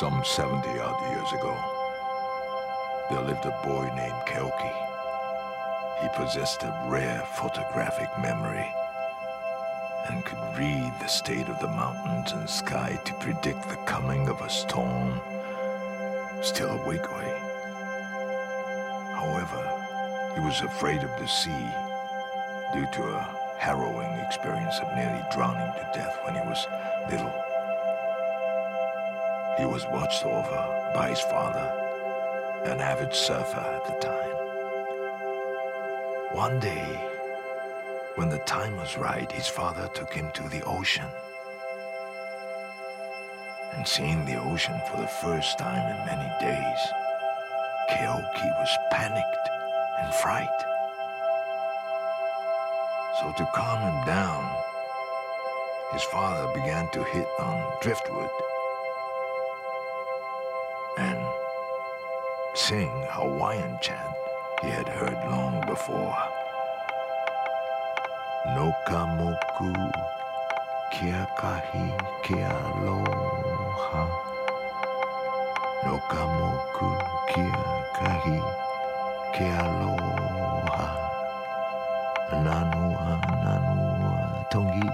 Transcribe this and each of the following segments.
Some 70 odd years ago, there lived a boy named Keoki. He possessed a rare photographic memory and could read the state of the mountains and sky to predict the coming of a storm still a week away. However, he was afraid of the sea due to a harrowing experience of nearly drowning to death when he was little. He was watched over by his father, an avid surfer at the time. One day, when the time was right, his father took him to the ocean. And seeing the ocean for the first time in many days, Keoki was panicked and fright. So to calm him down, his father began to hit on driftwood sing Hawaiian chant he had heard long before. Nokamoku kia kahi kia aloha. Nokamoku kia kahi aloha. Nanua nanua tongi.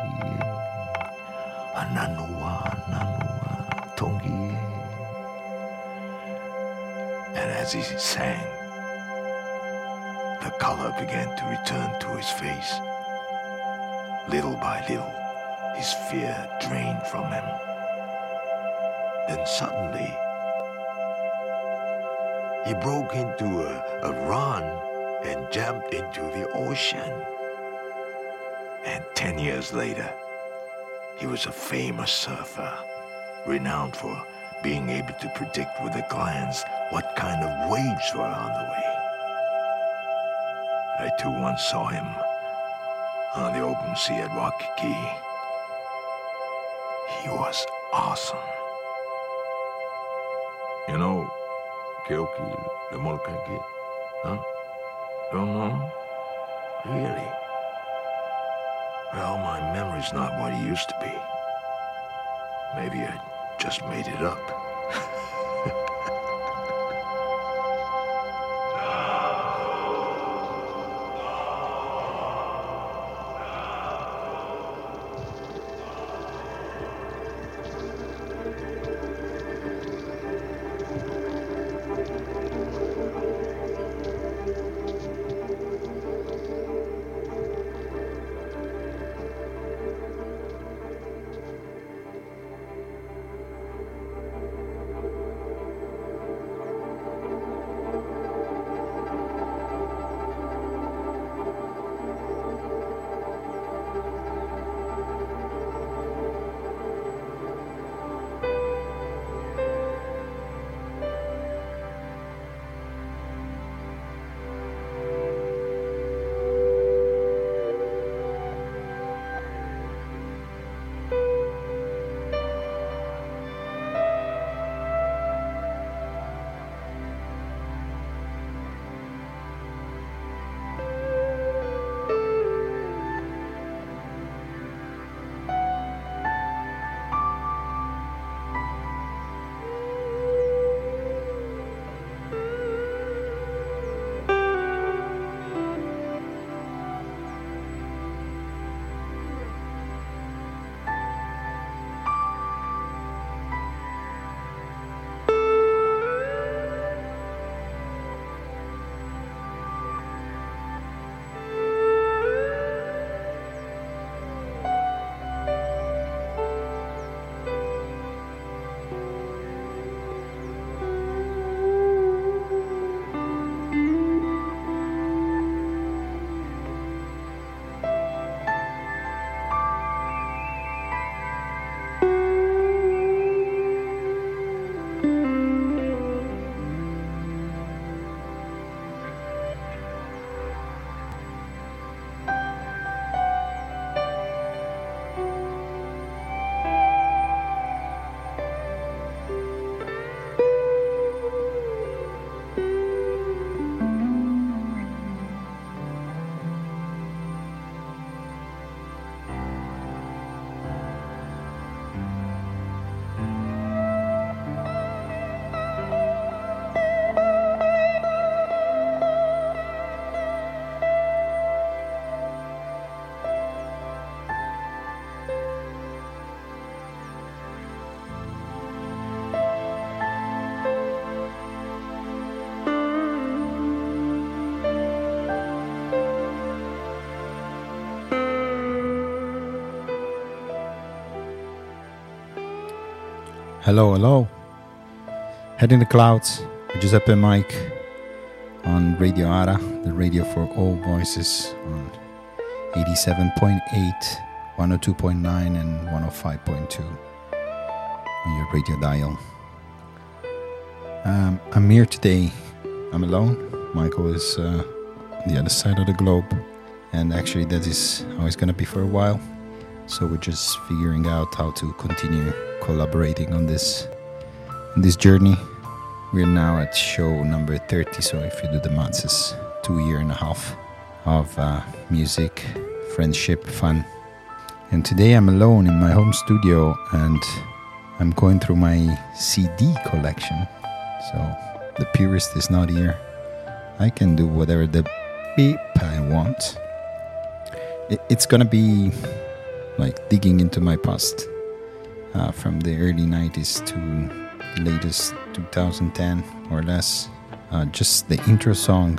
As he sang, the color began to return to his face. Little by little, his fear drained from him. Then suddenly, he broke into a, a run and jumped into the ocean. And ten years later, he was a famous surfer, renowned for being able to predict with a glance what kind of waves were on the way. I too once saw him on the open sea at Waikiki. He was awesome. You know, Keoki the Molokai Huh? Don't know? Really? Well, my memory's not what it used to be. Maybe I just made it up. Hello, hello. Head in the Clouds, Giuseppe Mike on Radio Ara, the radio for all voices on 87.8, 102.9, and 105.2 on your radio dial. Um, I'm here today. I'm alone. Michael is uh, on the other side of the globe, and actually, that is how it's going to be for a while. So we're just figuring out how to continue collaborating on this on this journey. We're now at show number 30, so if you do the maths, it's two year and a half of uh, music, friendship, fun. And today I'm alone in my home studio and I'm going through my CD collection. So the purist is not here. I can do whatever the beep I want. It's gonna be like digging into my past uh, from the early 90s to the latest 2010 or less. Uh, just the intro song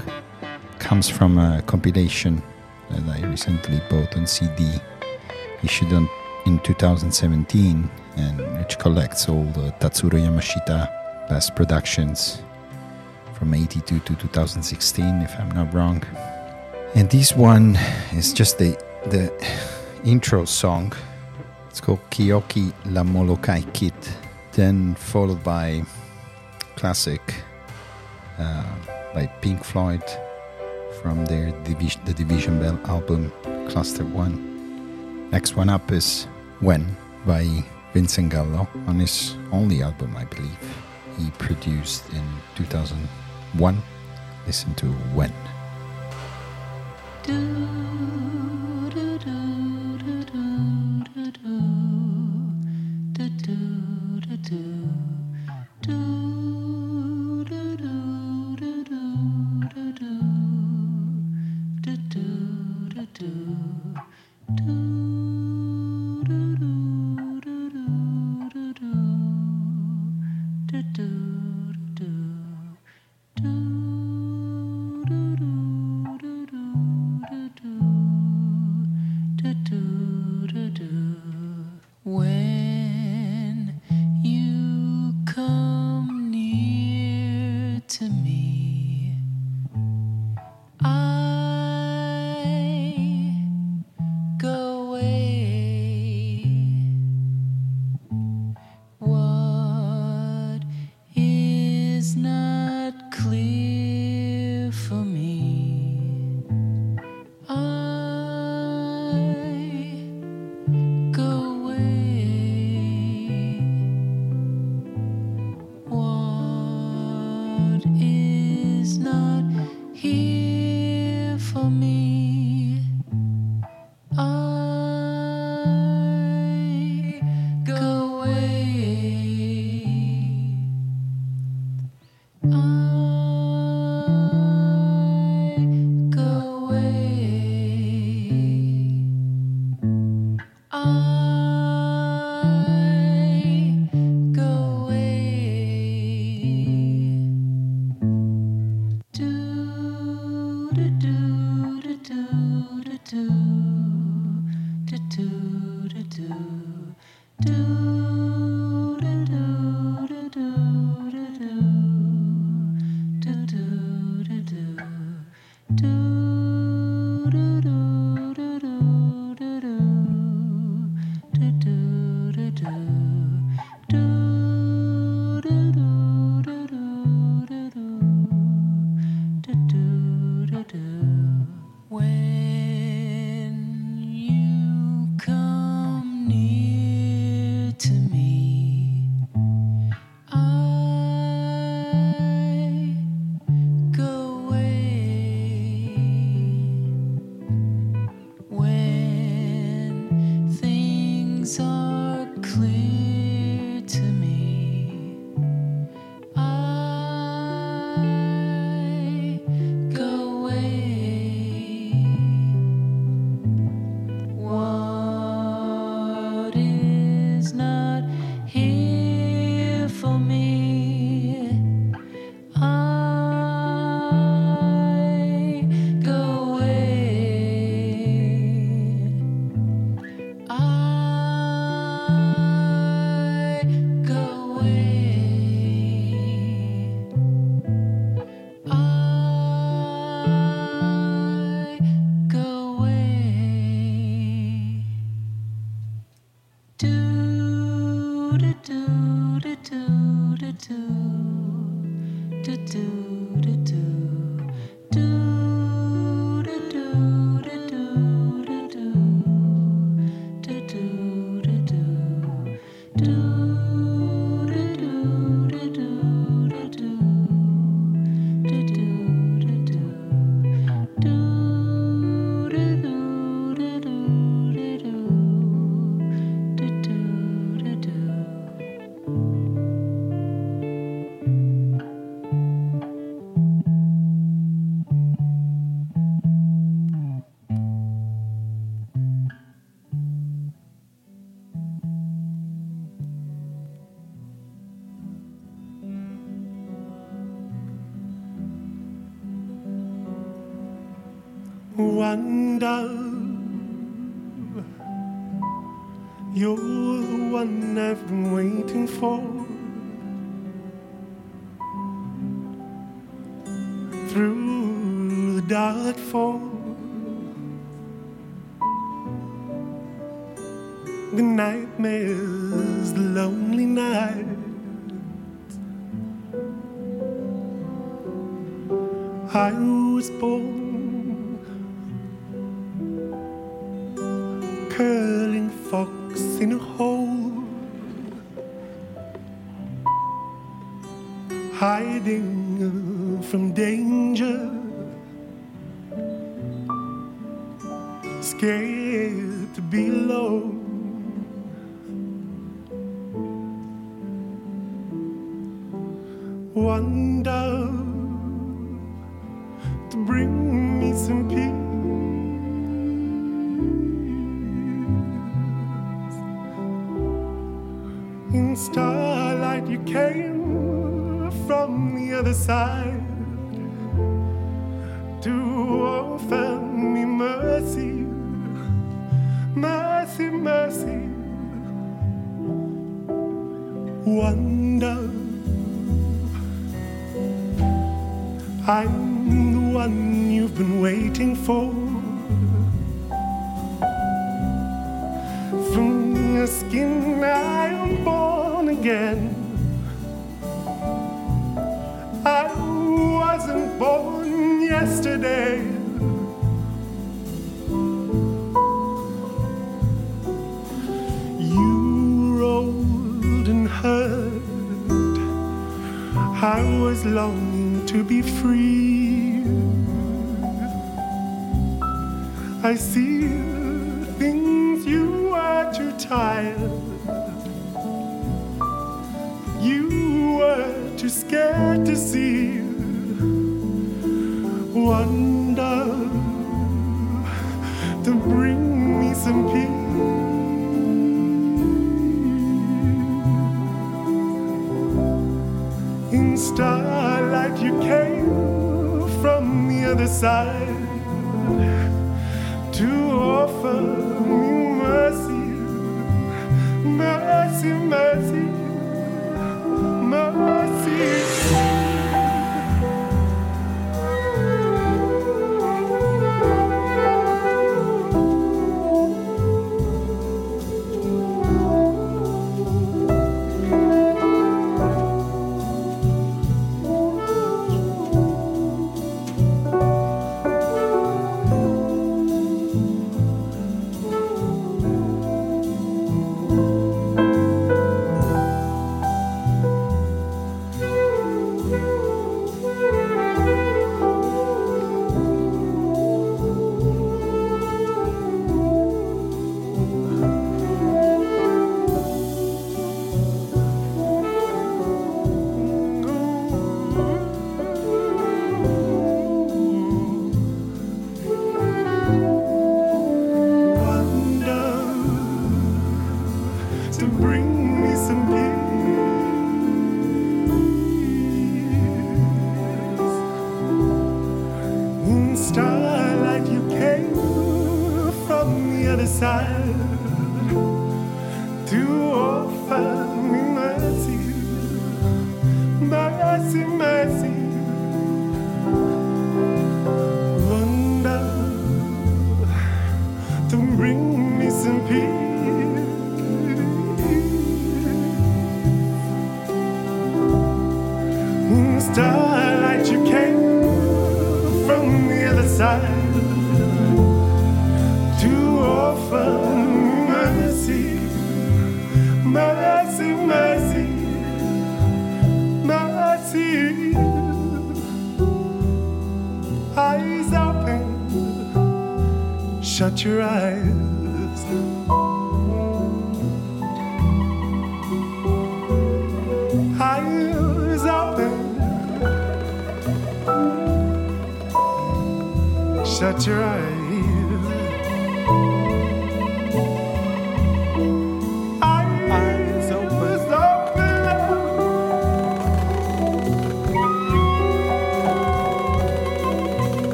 comes from a compilation that I recently bought on CD, issued on, in 2017, and which collects all the Tatsuro Yamashita best productions from 82 to 2016, if I'm not wrong. And this one is just the the intro song. It's called Keoki La Molokai Kid, then followed by classic uh, by Pink Floyd from their Division, the Division Bell album Cluster 1. Next one up is When by Vincent Gallo on his only album, I believe. He produced in 2001. Listen to When.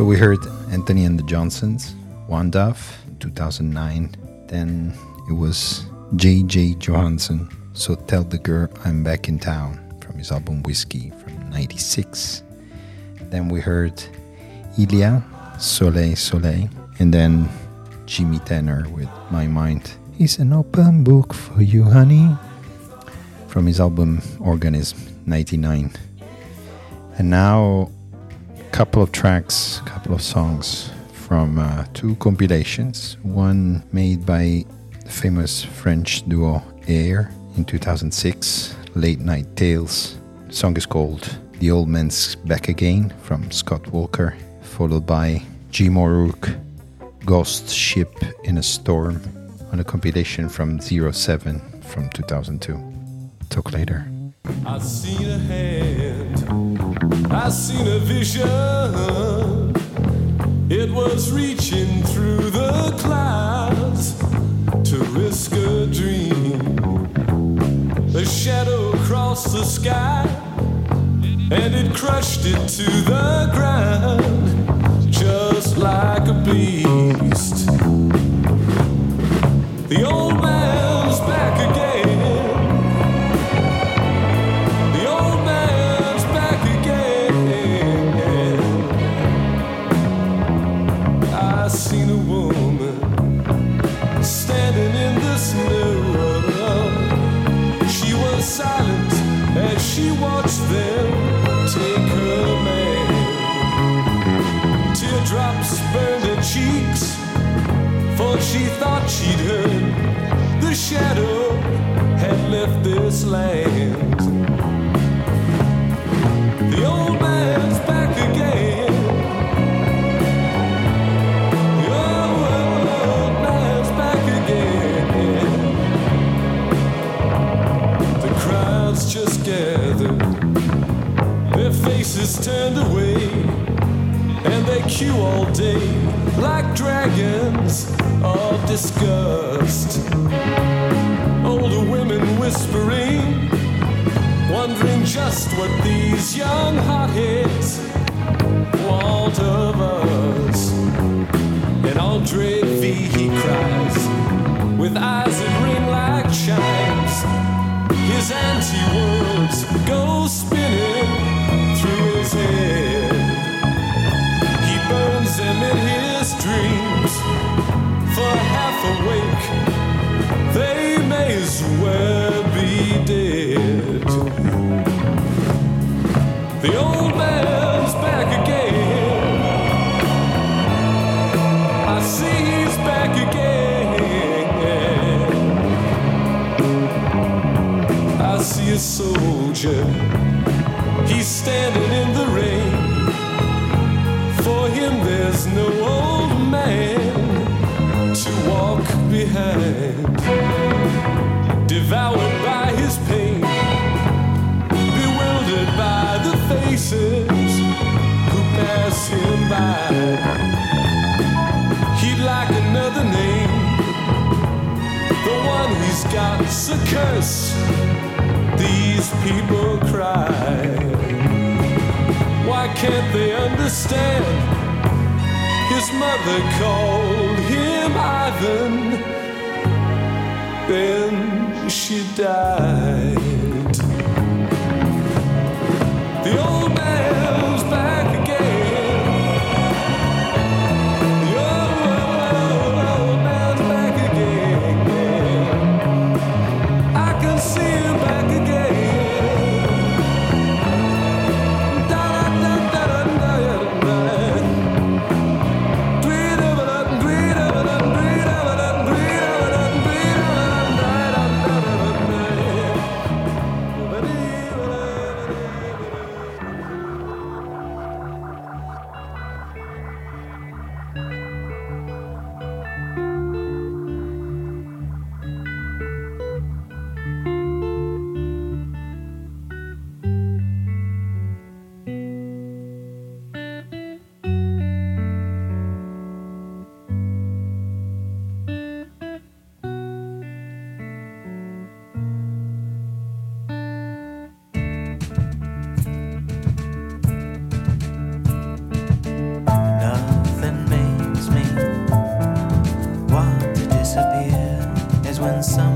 We heard Antony and the Johnsons, One Dove, 2009. Then it was Jay-Jay Johanson, So Tell the Girl I'm Back in Town from his album Whiskey from 96. Then we heard Ilya, Soleil Soleil. And then Jimi Tenor with My Mind is an Open Book for You, Honey from his album Organism 99. And now couple of tracks, a couple of songs from uh, two compilations. One made by the famous French duo Air in 2006, Late Night Tales. The song is called The Old Man's Back Again from Scott Walker, followed by Jim O'Rourke, Ghost Ship in a Storm on a compilation from 07 from 2002. Talk later. I seen a vision. It was reaching through the clouds to risk a dream. A shadow across the sky. and it crushed it to the ground queue all day like dragons of disgust. Older women whispering, wondering just what these young hotheads want of us. And Andre V, he cries, with eyes that ring like chimes. His anti-words go spinning through his head. Dreams. For half awake, they may as well be dead. The old man's back again. I see he's back again. I see a soldier. He's standing in the Devoured by his pain, bewildered by the faces who pass him by. He'd like another name, the one he's got's a curse. These people cry. Why can't they understand? His mother called him Ivan. Then she died. The old man's is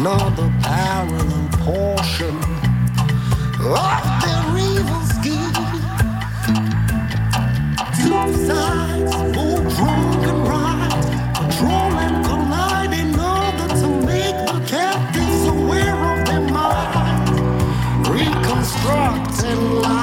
another parallel portion of their evil scheme. Two sides, both wrong and right, patrol and collide in order to make the captives aware of their mind, reconstruct and lie.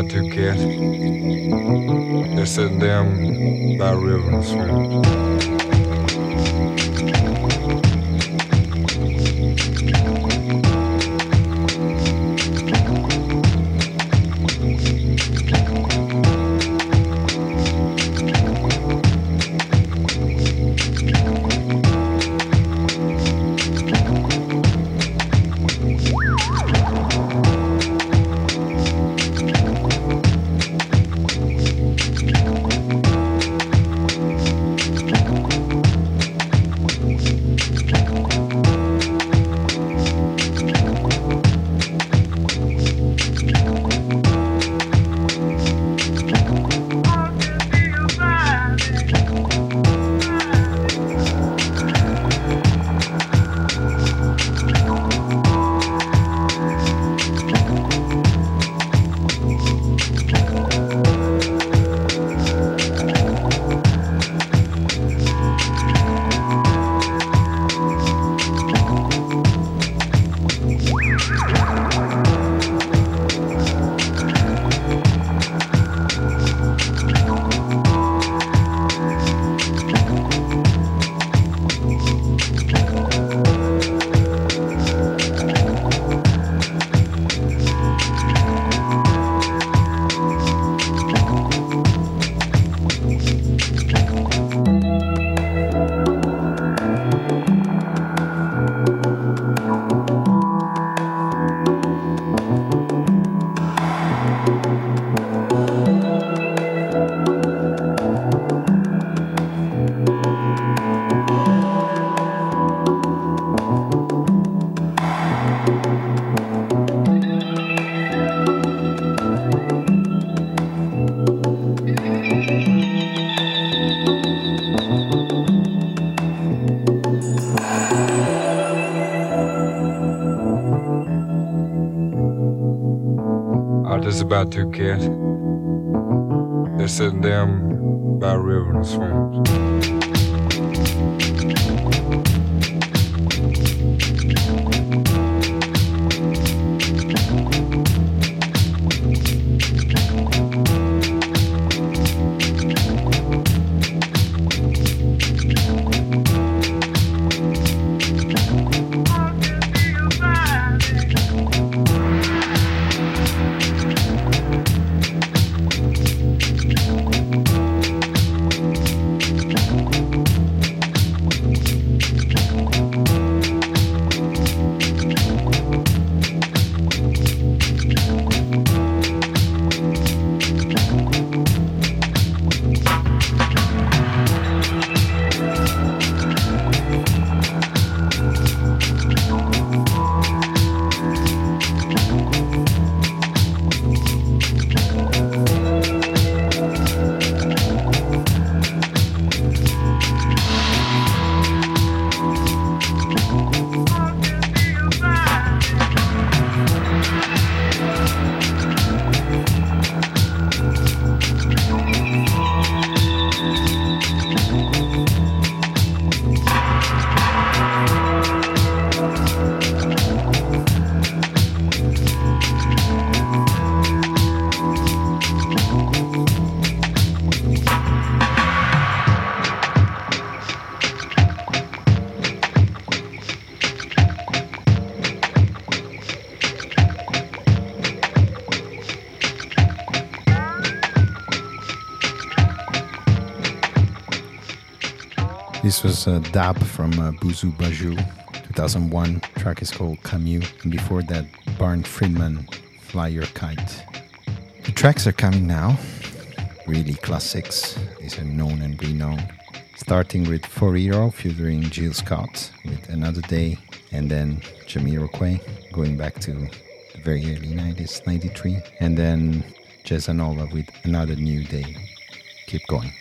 about two cats. They're sitting down by a river in the swamp. got two cats. They're sitting down by a river in the swamps. This was a dab from uh, Boozoo Bajou, 2001. Track is called Camioux, and before that, Burnt Friedman, Fly Your Kite. The tracks are coming now, really classics. These are known and renowned. Starting with 4hero featuring Jill Scott with Another Day, and then Jamiroquai, going back to the very early 90s, 93, and then Jazzanova with Another New Day. Keep going.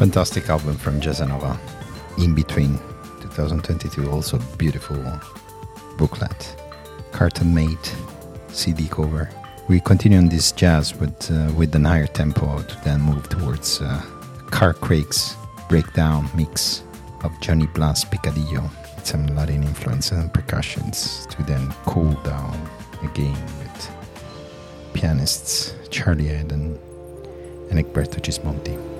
Fantastic album from Jazzanova. In between 2022, also beautiful booklet, carton made CD cover. We continue on this jazz with uh, with an higher tempo to then move towards uh, Carl Craig's breakdown mix of Johnny Blas Picadillo with some Latin influence and percussions to then cool down again with pianists Charlie Haden and Egberto Gismonti.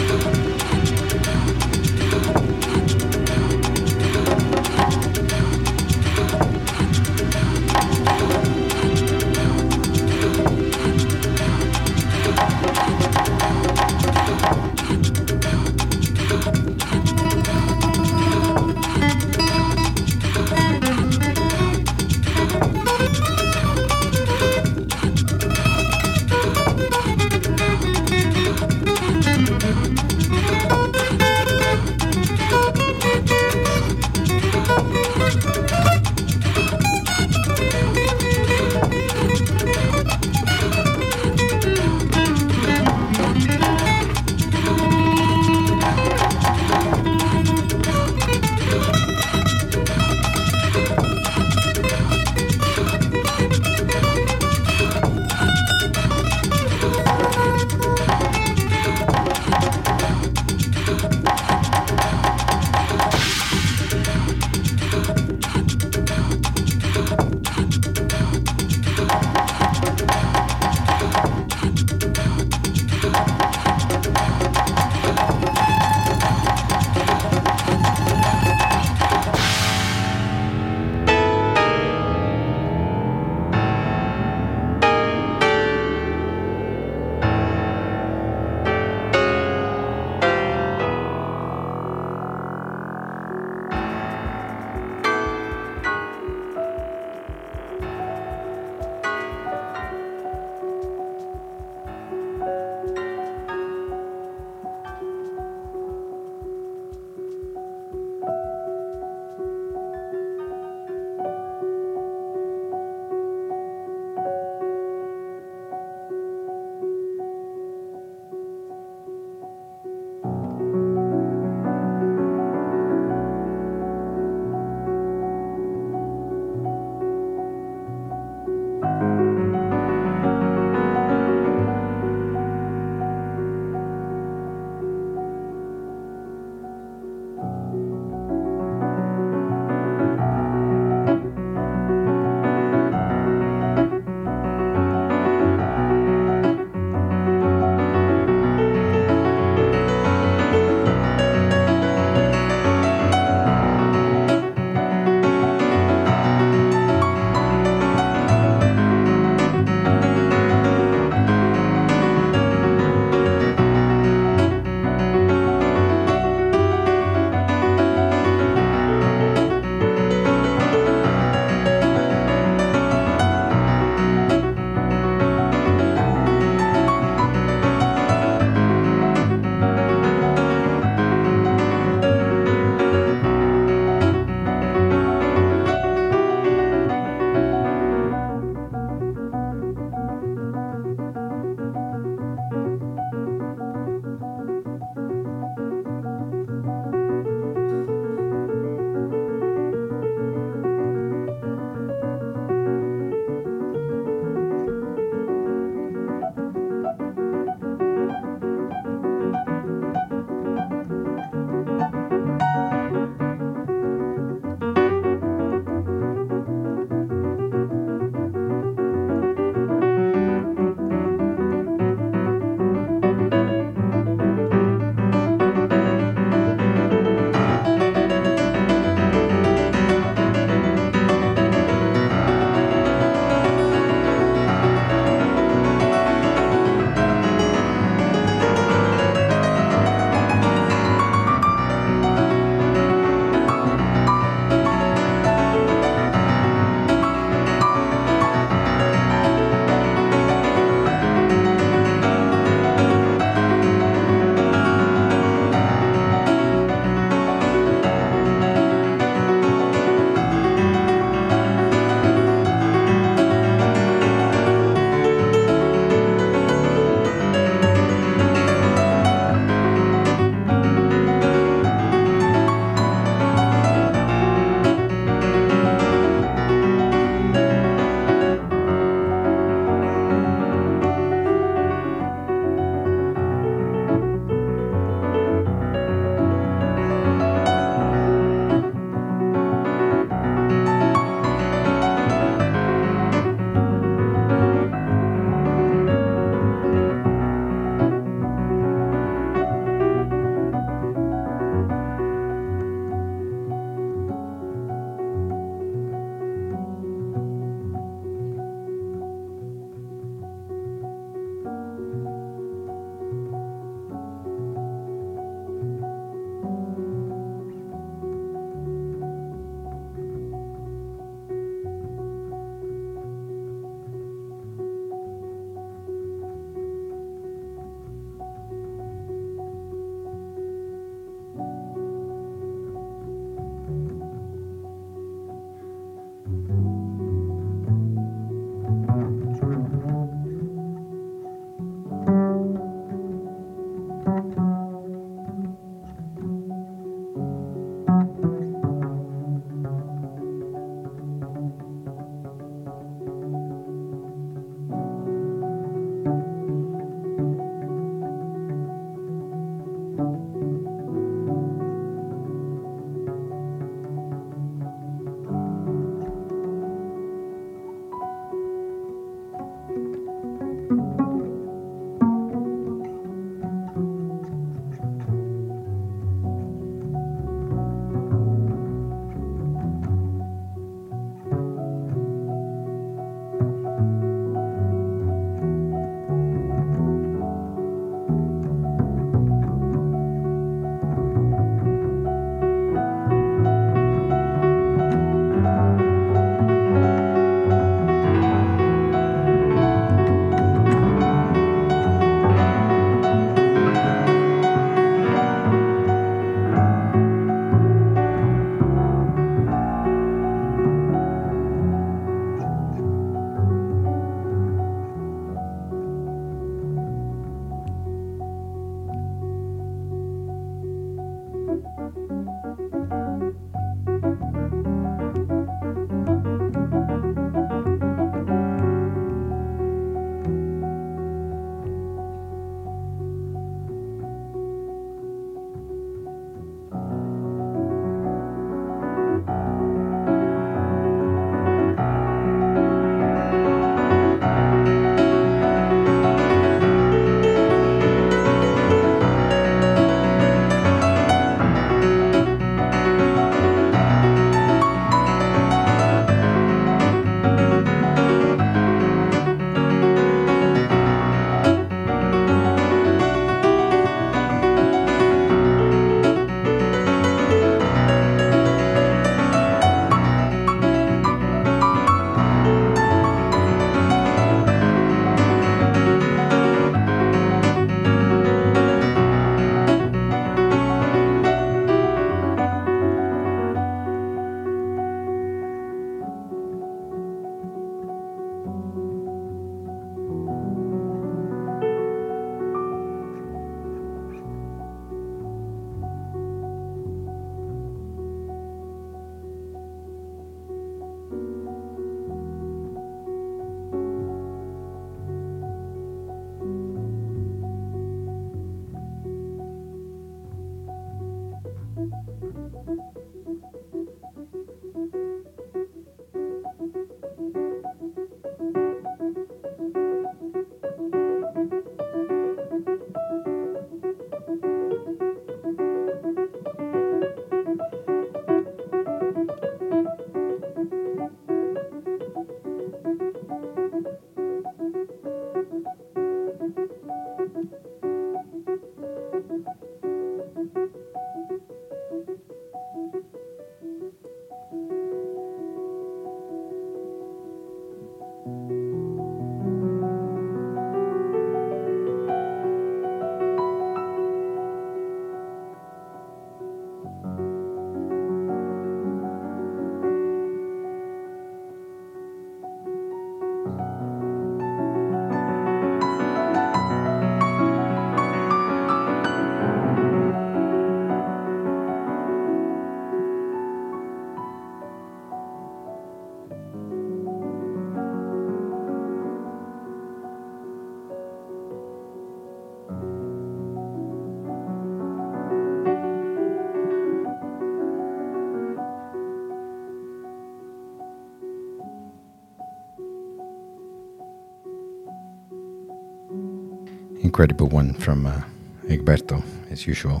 Incredible one from uh, Egberto, as usual.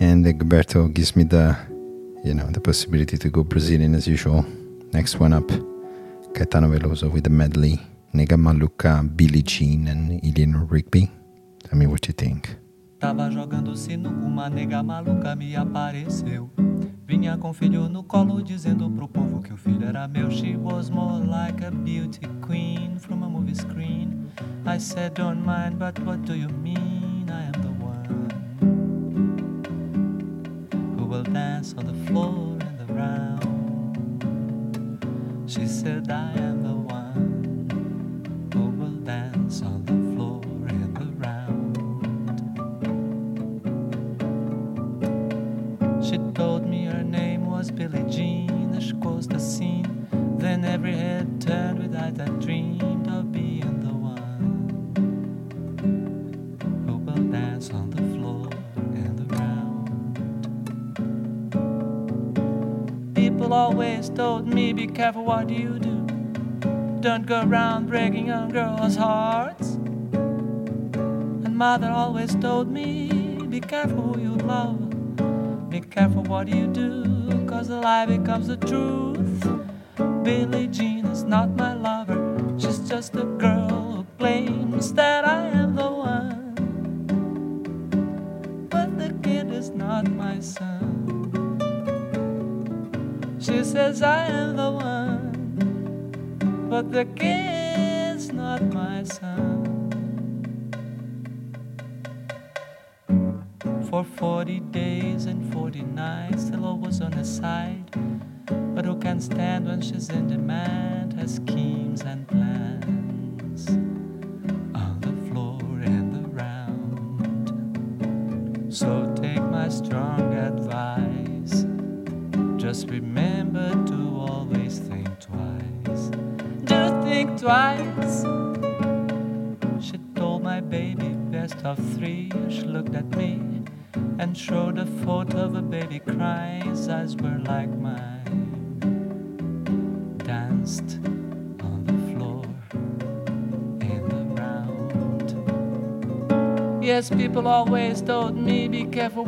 And Egberto gives me the, you know, the possibility to go Brazilian as usual. Next one up, Caetano Veloso with the medley, Nega Maluca, Billie Jean, and Eleanor Rigby. Tell me what you think. Tava jogando sinuca, uma nega maluca me apareceu. Vinha com o filho no colo, dizendo pro povo que o filho era meu. She was more like a beauty queen from a movie screen. I said, don't mind, but what do you mean? Careful what you do. Don't go around breaking young girls' hearts. And mother always told me, be careful who you love. Be careful what you do, cause the lie becomes the truth. Billie Jean is not my lover, she's just a girl who claims that I the kid's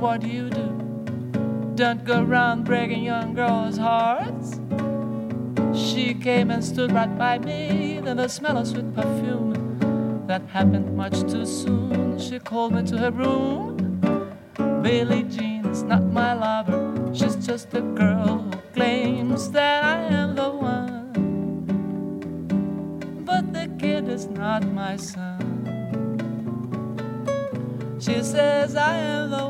what do you do. Don't go around breaking young girls' hearts. She came and stood right by me, then the smell of sweet perfume. That happened much too soon. She called me to her room. Billie Jean is not my lover. She's just a girl who claims that I am the one. But the kid is not my son. She says I am the.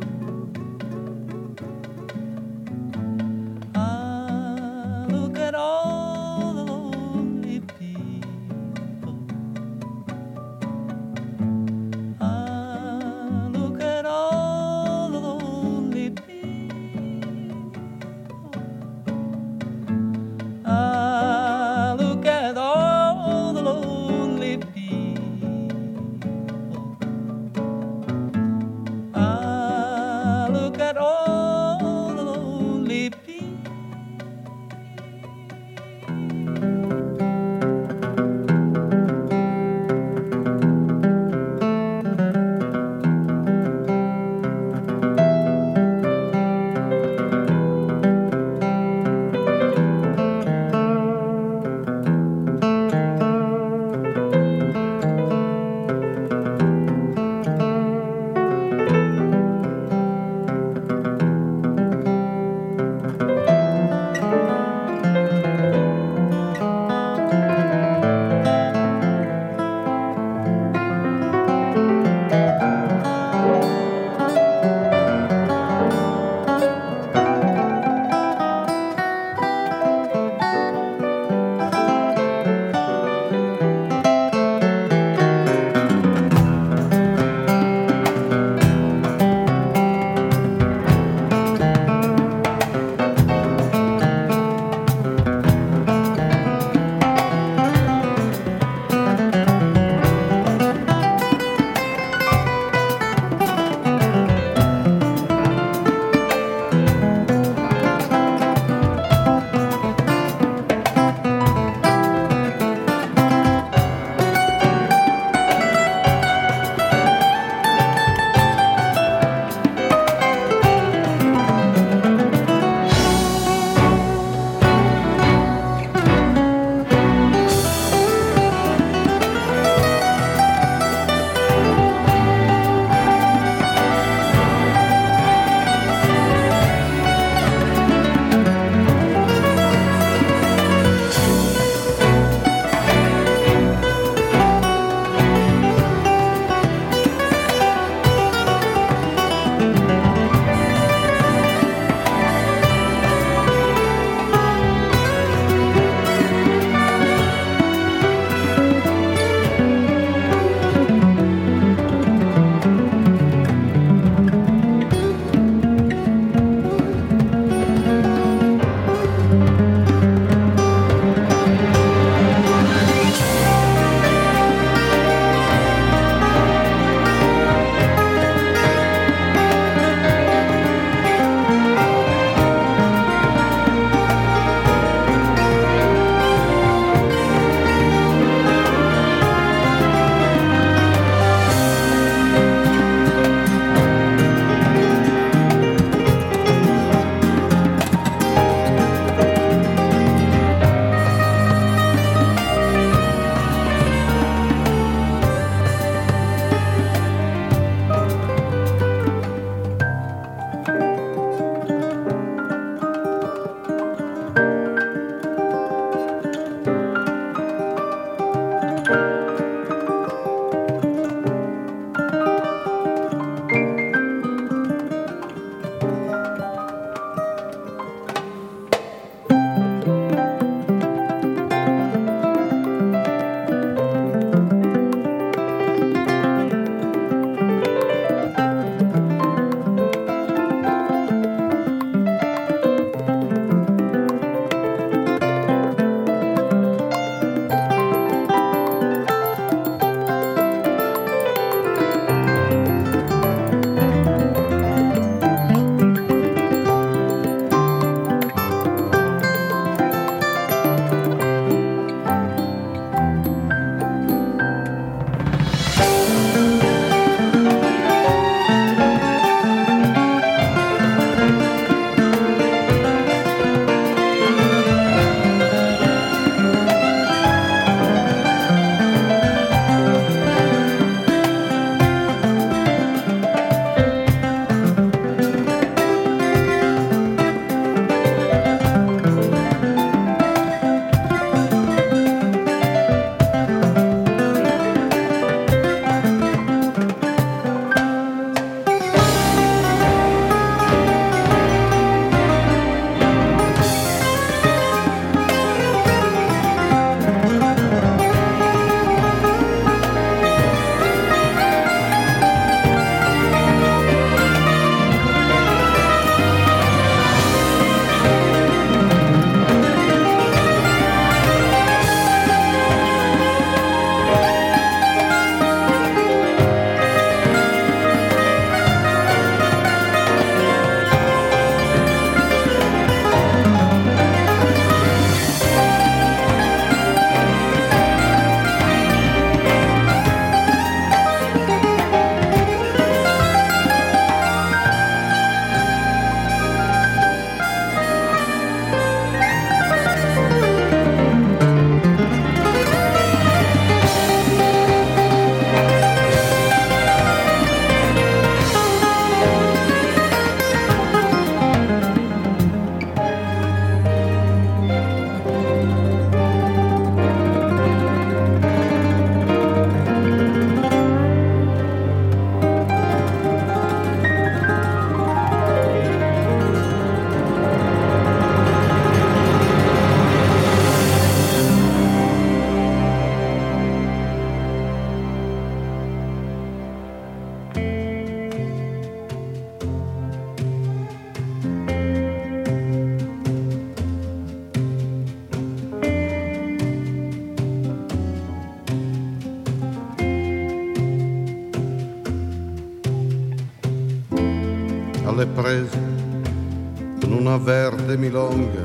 Milonga.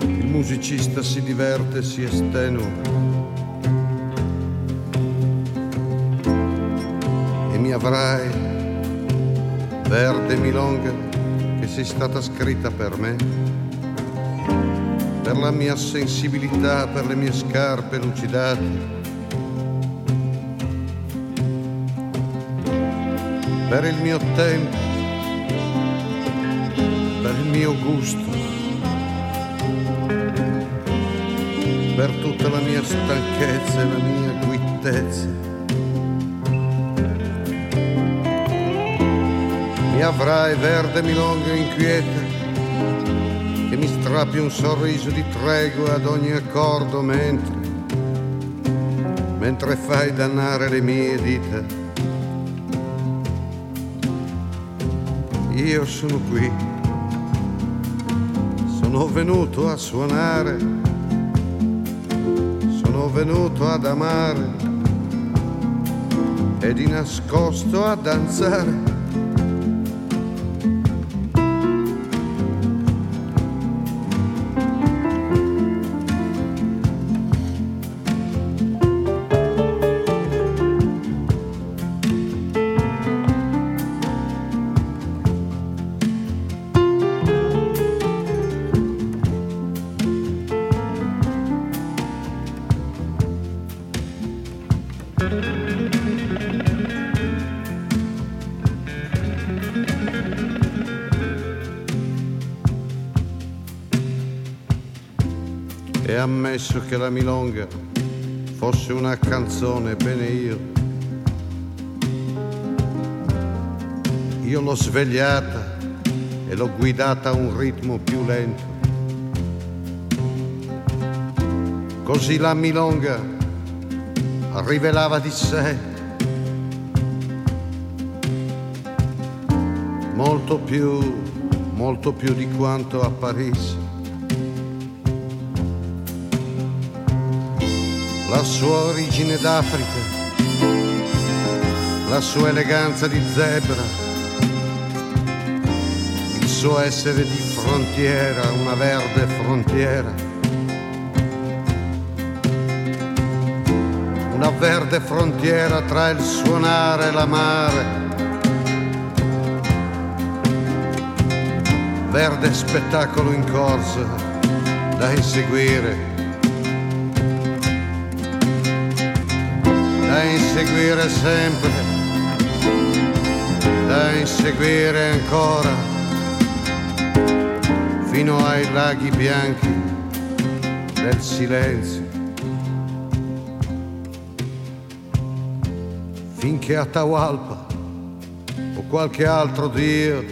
Il musicista si diverte si estenua. E mi avrai, verde milonga, che sei stata scritta per me, per la mia sensibilità, per le mie scarpe lucidate per il mio tempo, per il mio gusto, per tutta la mia stanchezza e la mia guittezza. Mi avrai verde milonga inquieta che mi strappi un sorriso di tregua ad ogni accordo mentre, mentre fai dannare le mie dita. Io sono qui, sono venuto a suonare, sono venuto ad amare. E di nascosto a danzare. Ammesso che la milonga fosse una canzone, bene io. Io l'ho svegliata e l'ho guidata a un ritmo più lento. Così la milonga rivelava di sé molto più, molto più di quanto apparisse. La sua origine d'Africa, la sua eleganza di zebra, il suo essere di frontiera, una verde frontiera, una verde frontiera tra il suonare e l'amare, verde spettacolo in corsa da inseguire. Inseguire sempre, da inseguire ancora, fino ai laghi bianchi del silenzio, finché Atahualpa o qualche altro Dio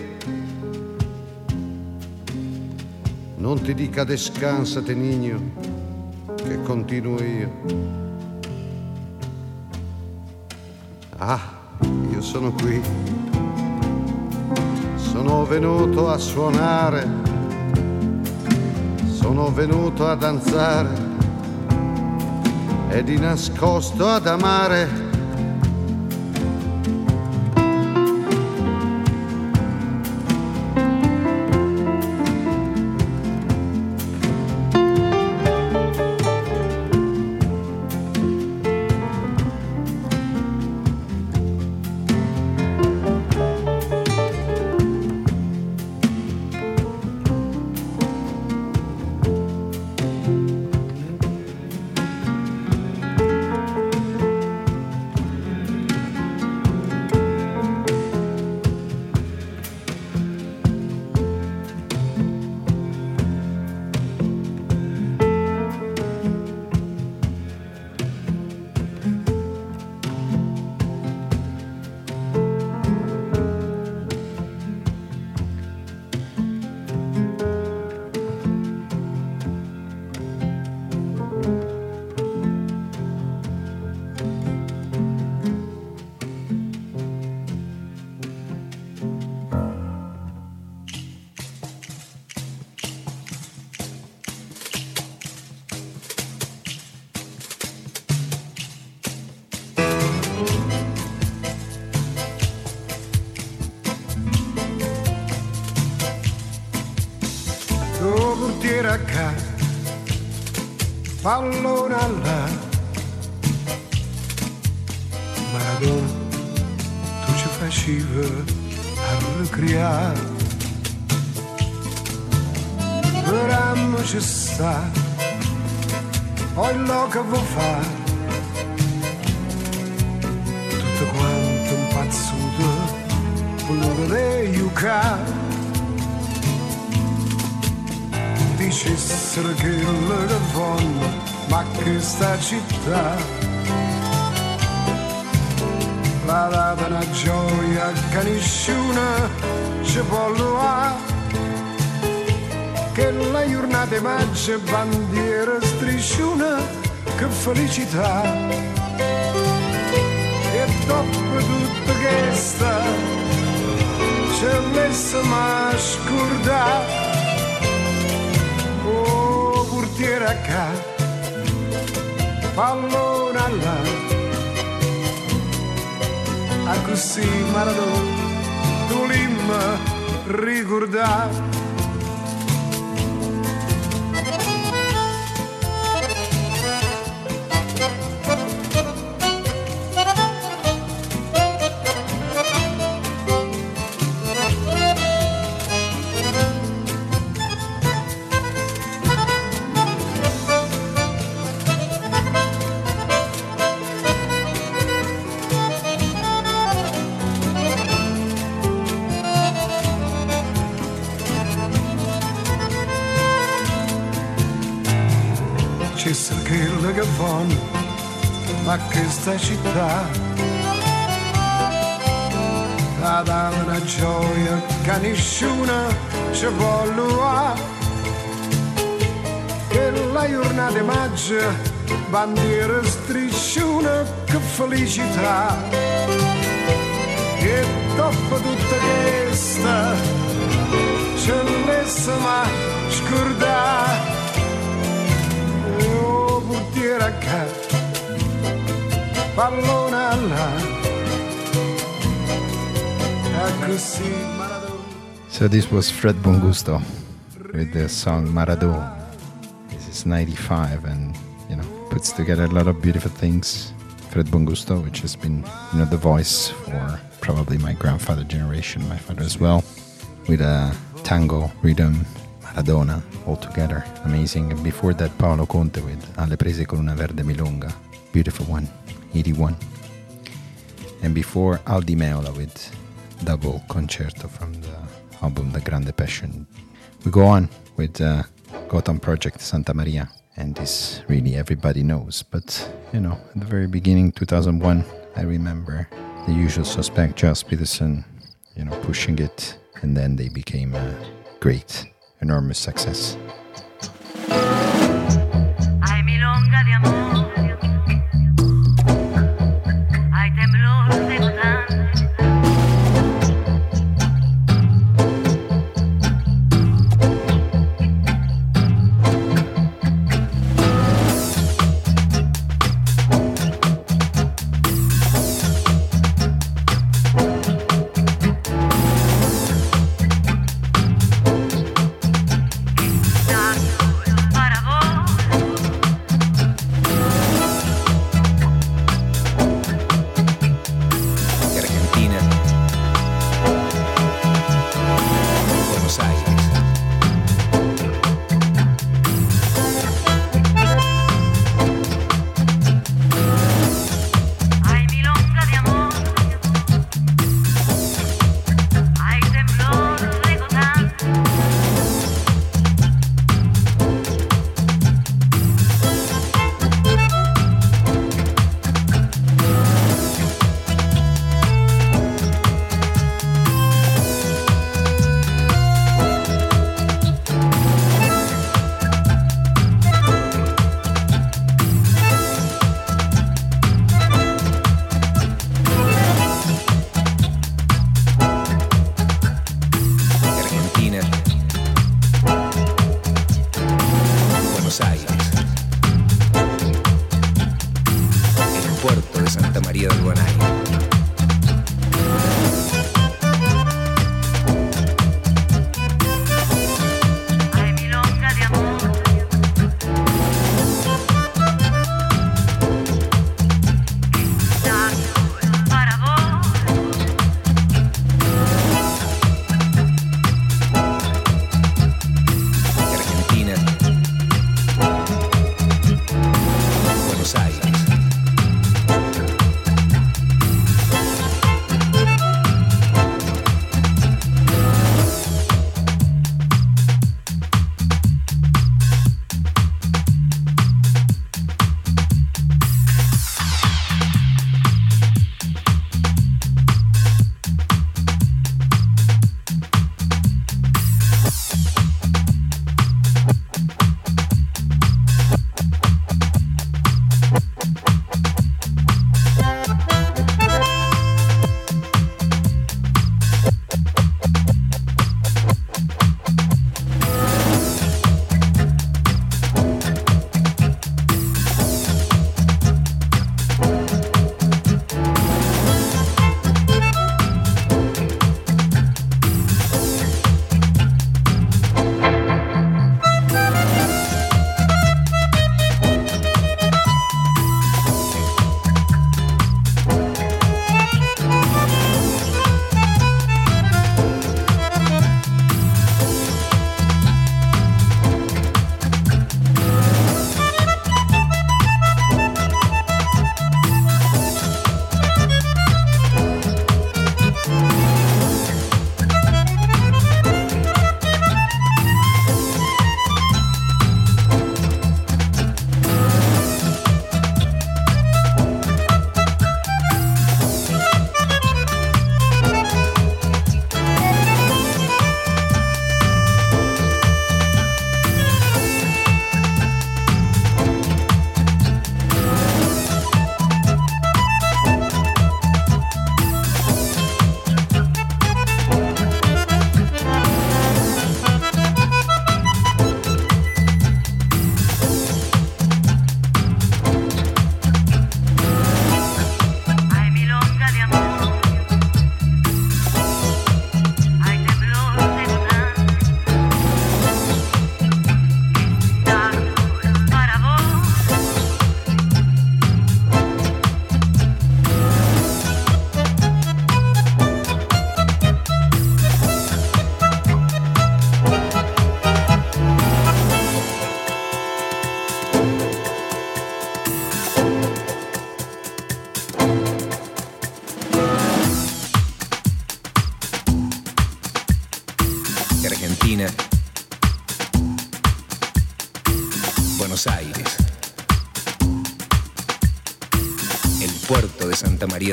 non ti dica descansate nigno, che continuo io. Sono qui. Sono venuto a suonare. Sono venuto a danzare. E di nascosto ad amare. Pallone alla questa città. La data una gioia che nessuna ci può luare che la giornata di maggio bandiera strisciuna che felicità. E dopo tutto questa c'è messa ma scordare Oh, a falou na lá. A così Maradona, tu Lima, ricordare questa città la dà una gioia che nessuna ci luare. Che la giornata di maggio, bandiera strisciuna, che felicità. E dopo tutta questa, ce l'essa ma scordare. Oh, portiere a ca, So this was Fred Bongusto with the song Maradona. This is 95 and, you know, puts together a lot of beautiful things. Fred Bongusto, which has been, you know, the voice for probably my grandfather generation, my father as well, with a tango rhythm, Maradona, all together. Amazing. And before that, Paolo Conte with Alle prese con una verde milonga. Beautiful one, 81. And before Al Di Meola with double concerto from the album The Grande Passion. We go on with uh, Gotan Project Santa Maria, and this really everybody knows. But you know, at the very beginning, 2001, I remember the usual suspect, Gilles Peterson, you know, pushing it, and then they became a great, enormous success.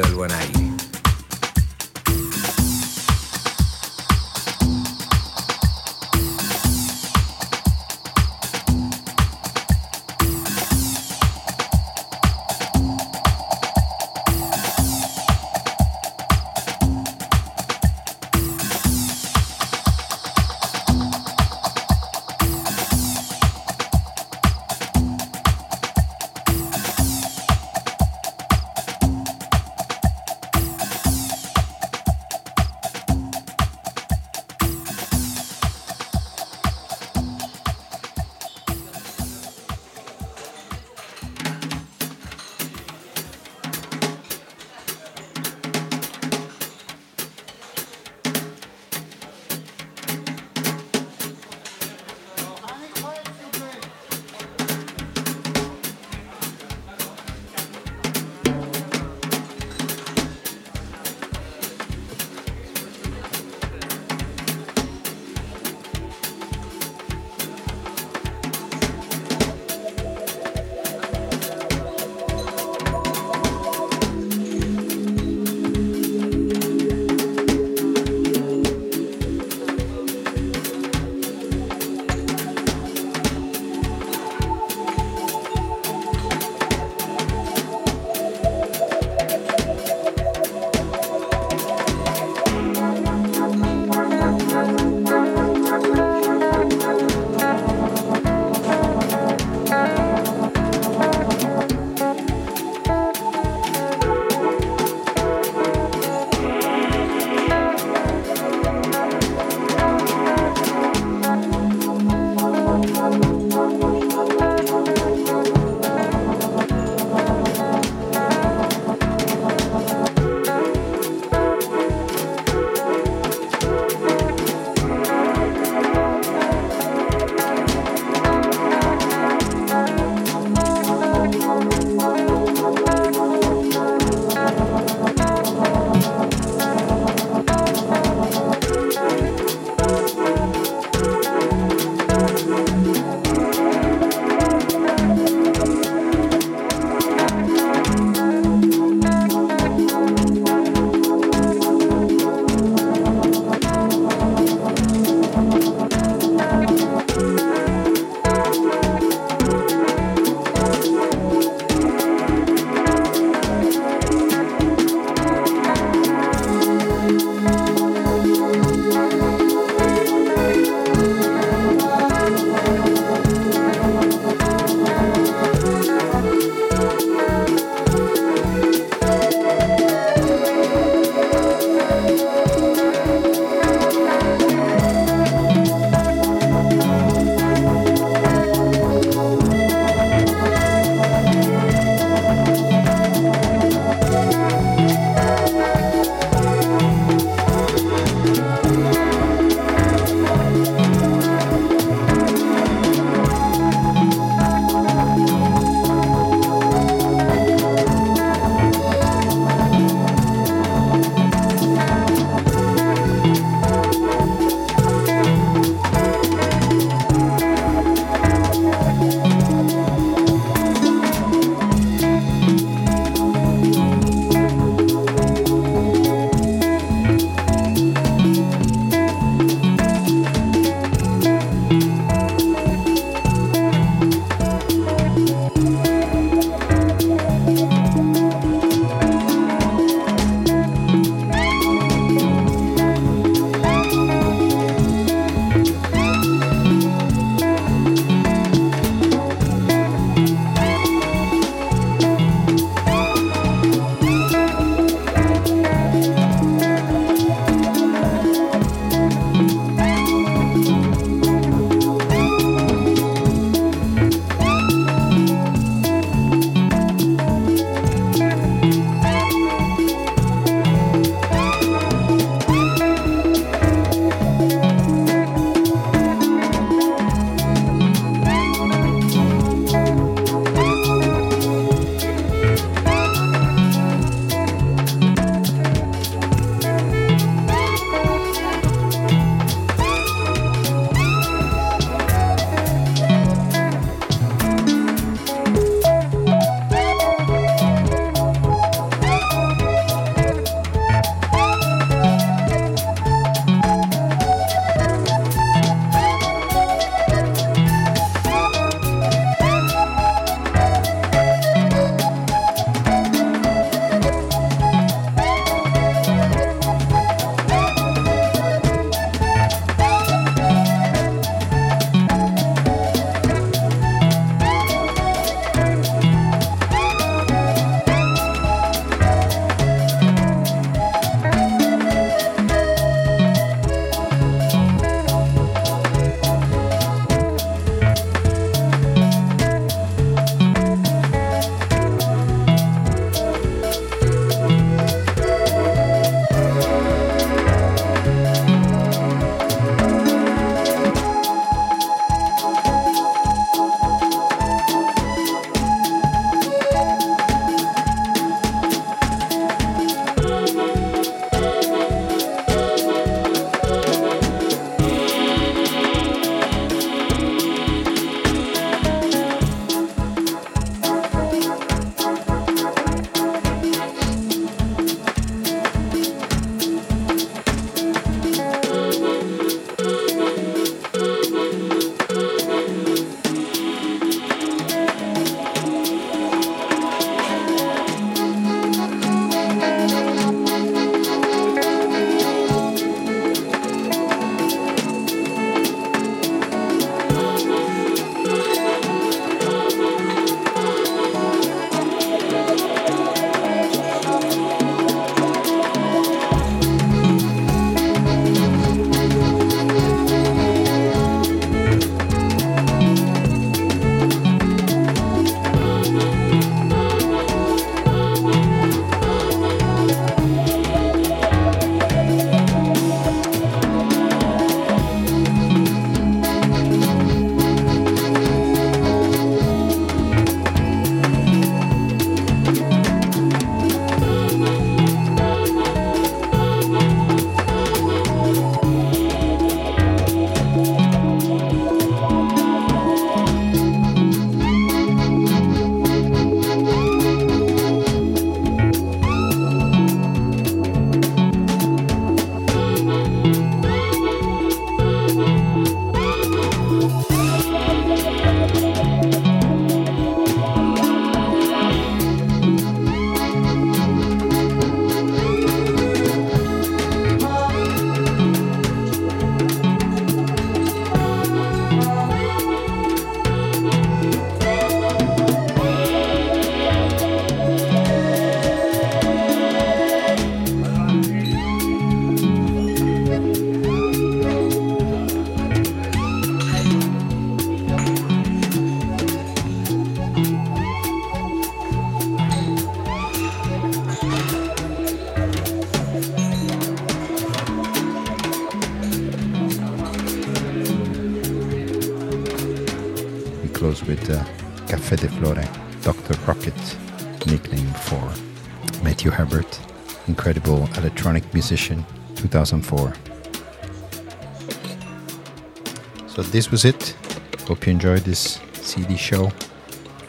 De Santa musician, 2004. So this was it. Hope you enjoyed this CD show.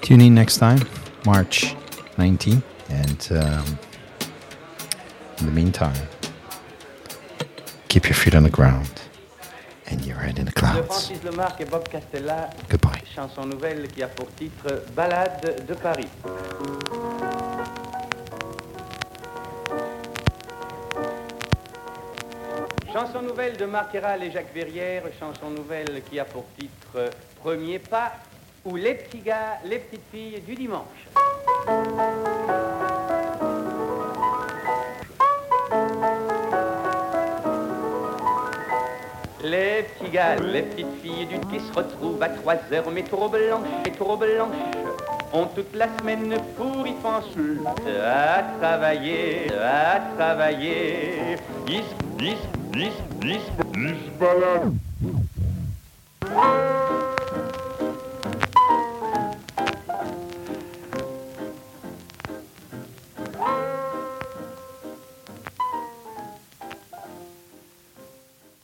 Tune in next time, March 19. And um, in the meantime, keep your feet on the ground and your head in the clouds. Francis Lemarque et Bob Castella, Goodbye. chanson nouvelle qui a pour titre Balade de Paris. De Marc et Jacques Verrière, chanson nouvelle qui a pour titre Premier pas ou les petits gars, les petites filles du dimanche. Les petits gars, les petites filles du qui se retrouvent à 3 heures, métro blanche, métro blanche, ont toute la semaine pour y penser à travailler, à travailler. Esbalado.